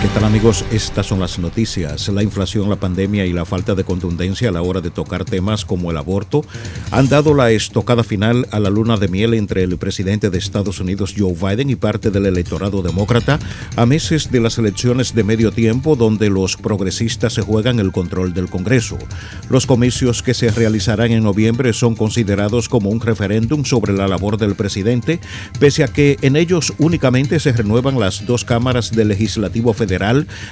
¿Qué tal amigos? Estas son las noticias. La inflación, la pandemia y la falta de contundencia a la hora de tocar temas como el aborto han dado la estocada final a la luna de miel entre el presidente de Estados Unidos Joe Biden y parte del electorado demócrata a meses de las elecciones de medio tiempo donde los progresistas se juegan el control del Congreso. Los comicios que se realizarán en noviembre son considerados como un referéndum sobre la labor del presidente, pese a que en ellos únicamente se renuevan las dos cámaras del legislativo federal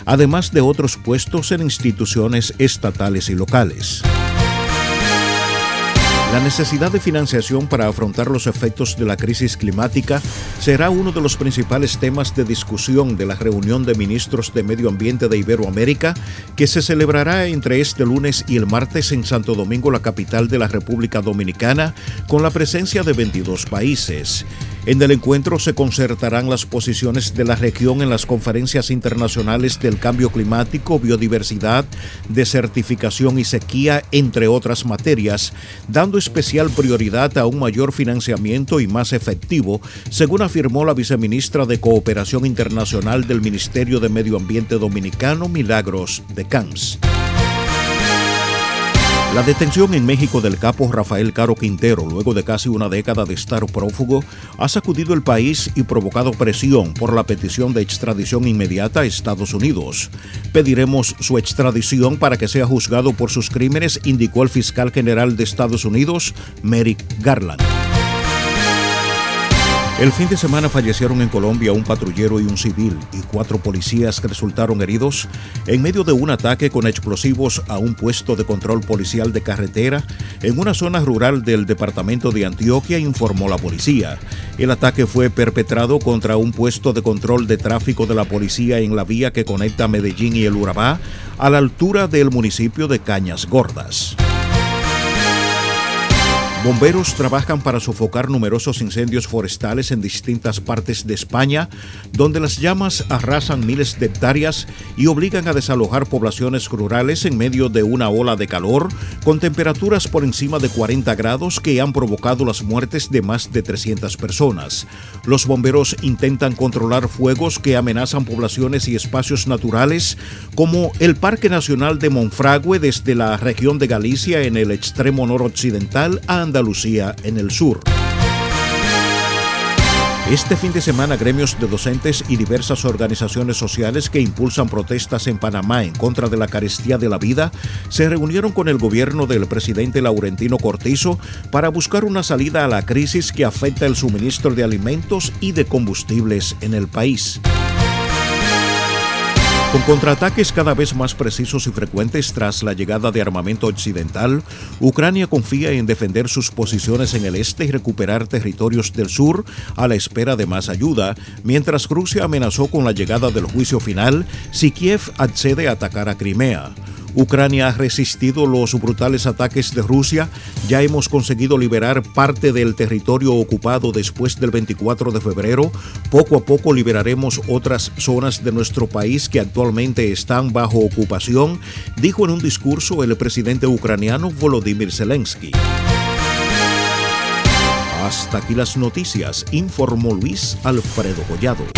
además de otros puestos en instituciones estatales y locales. La necesidad de financiación para afrontar los efectos de la crisis climática será uno de los principales temas de discusión de la reunión de ministros de Medio Ambiente de Iberoamérica que se celebrará entre este lunes y el martes en Santo Domingo, la capital de la República Dominicana, con la presencia de 22 países. En el encuentro se concertarán las posiciones de la región en las conferencias internacionales del cambio climático, biodiversidad, desertificación y sequía, entre otras materias, dando especial prioridad a un mayor financiamiento y más efectivo, según afirmó la viceministra de Cooperación Internacional del Ministerio de Medio Ambiente Dominicano, Milagros de Camps. La detención en México del capo Rafael Caro Quintero, luego de casi una década de estar prófugo, ha sacudido el país y provocado presión por la petición de extradición inmediata a Estados Unidos. Pediremos su extradición para que sea juzgado por sus crímenes, indicó el fiscal general de Estados Unidos, Merrick Garland. El fin de semana fallecieron en Colombia un patrullero y un civil y cuatro policías que resultaron heridos en medio de un ataque con explosivos a un puesto de control policial de carretera en una zona rural del departamento de Antioquia, informó la policía. El ataque fue perpetrado contra un puesto de control de tráfico de la policía en la vía que conecta Medellín y el Urabá a la altura del municipio de Cañas Gordas. Bomberos trabajan para sofocar numerosos incendios forestales en distintas partes de España, donde las llamas arrasan miles de hectáreas y obligan a desalojar poblaciones rurales en medio de una ola de calor con temperaturas por encima de 40 grados que han provocado las muertes de más de 300 personas. Los bomberos intentan controlar fuegos que amenazan poblaciones y espacios naturales como el Parque Nacional de Monfragüe desde la región de Galicia en el extremo noroccidental a Andalucía en el sur. Este fin de semana, gremios de docentes y diversas organizaciones sociales que impulsan protestas en Panamá en contra de la carestía de la vida se reunieron con el gobierno del presidente Laurentino Cortizo para buscar una salida a la crisis que afecta el suministro de alimentos y de combustibles en el país. Con contraataques cada vez más precisos y frecuentes tras la llegada de armamento occidental, Ucrania confía en defender sus posiciones en el este y recuperar territorios del sur a la espera de más ayuda, mientras Rusia amenazó con la llegada del juicio final si Kiev accede a atacar a Crimea. Ucrania ha resistido los brutales ataques de Rusia. Ya hemos conseguido liberar parte del territorio ocupado después del 24 de febrero. Poco a poco liberaremos otras zonas de nuestro país que actualmente están bajo ocupación, dijo en un discurso el presidente ucraniano Volodymyr Zelensky. Hasta aquí las noticias, informó Luis Alfredo Collado.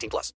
18 plus.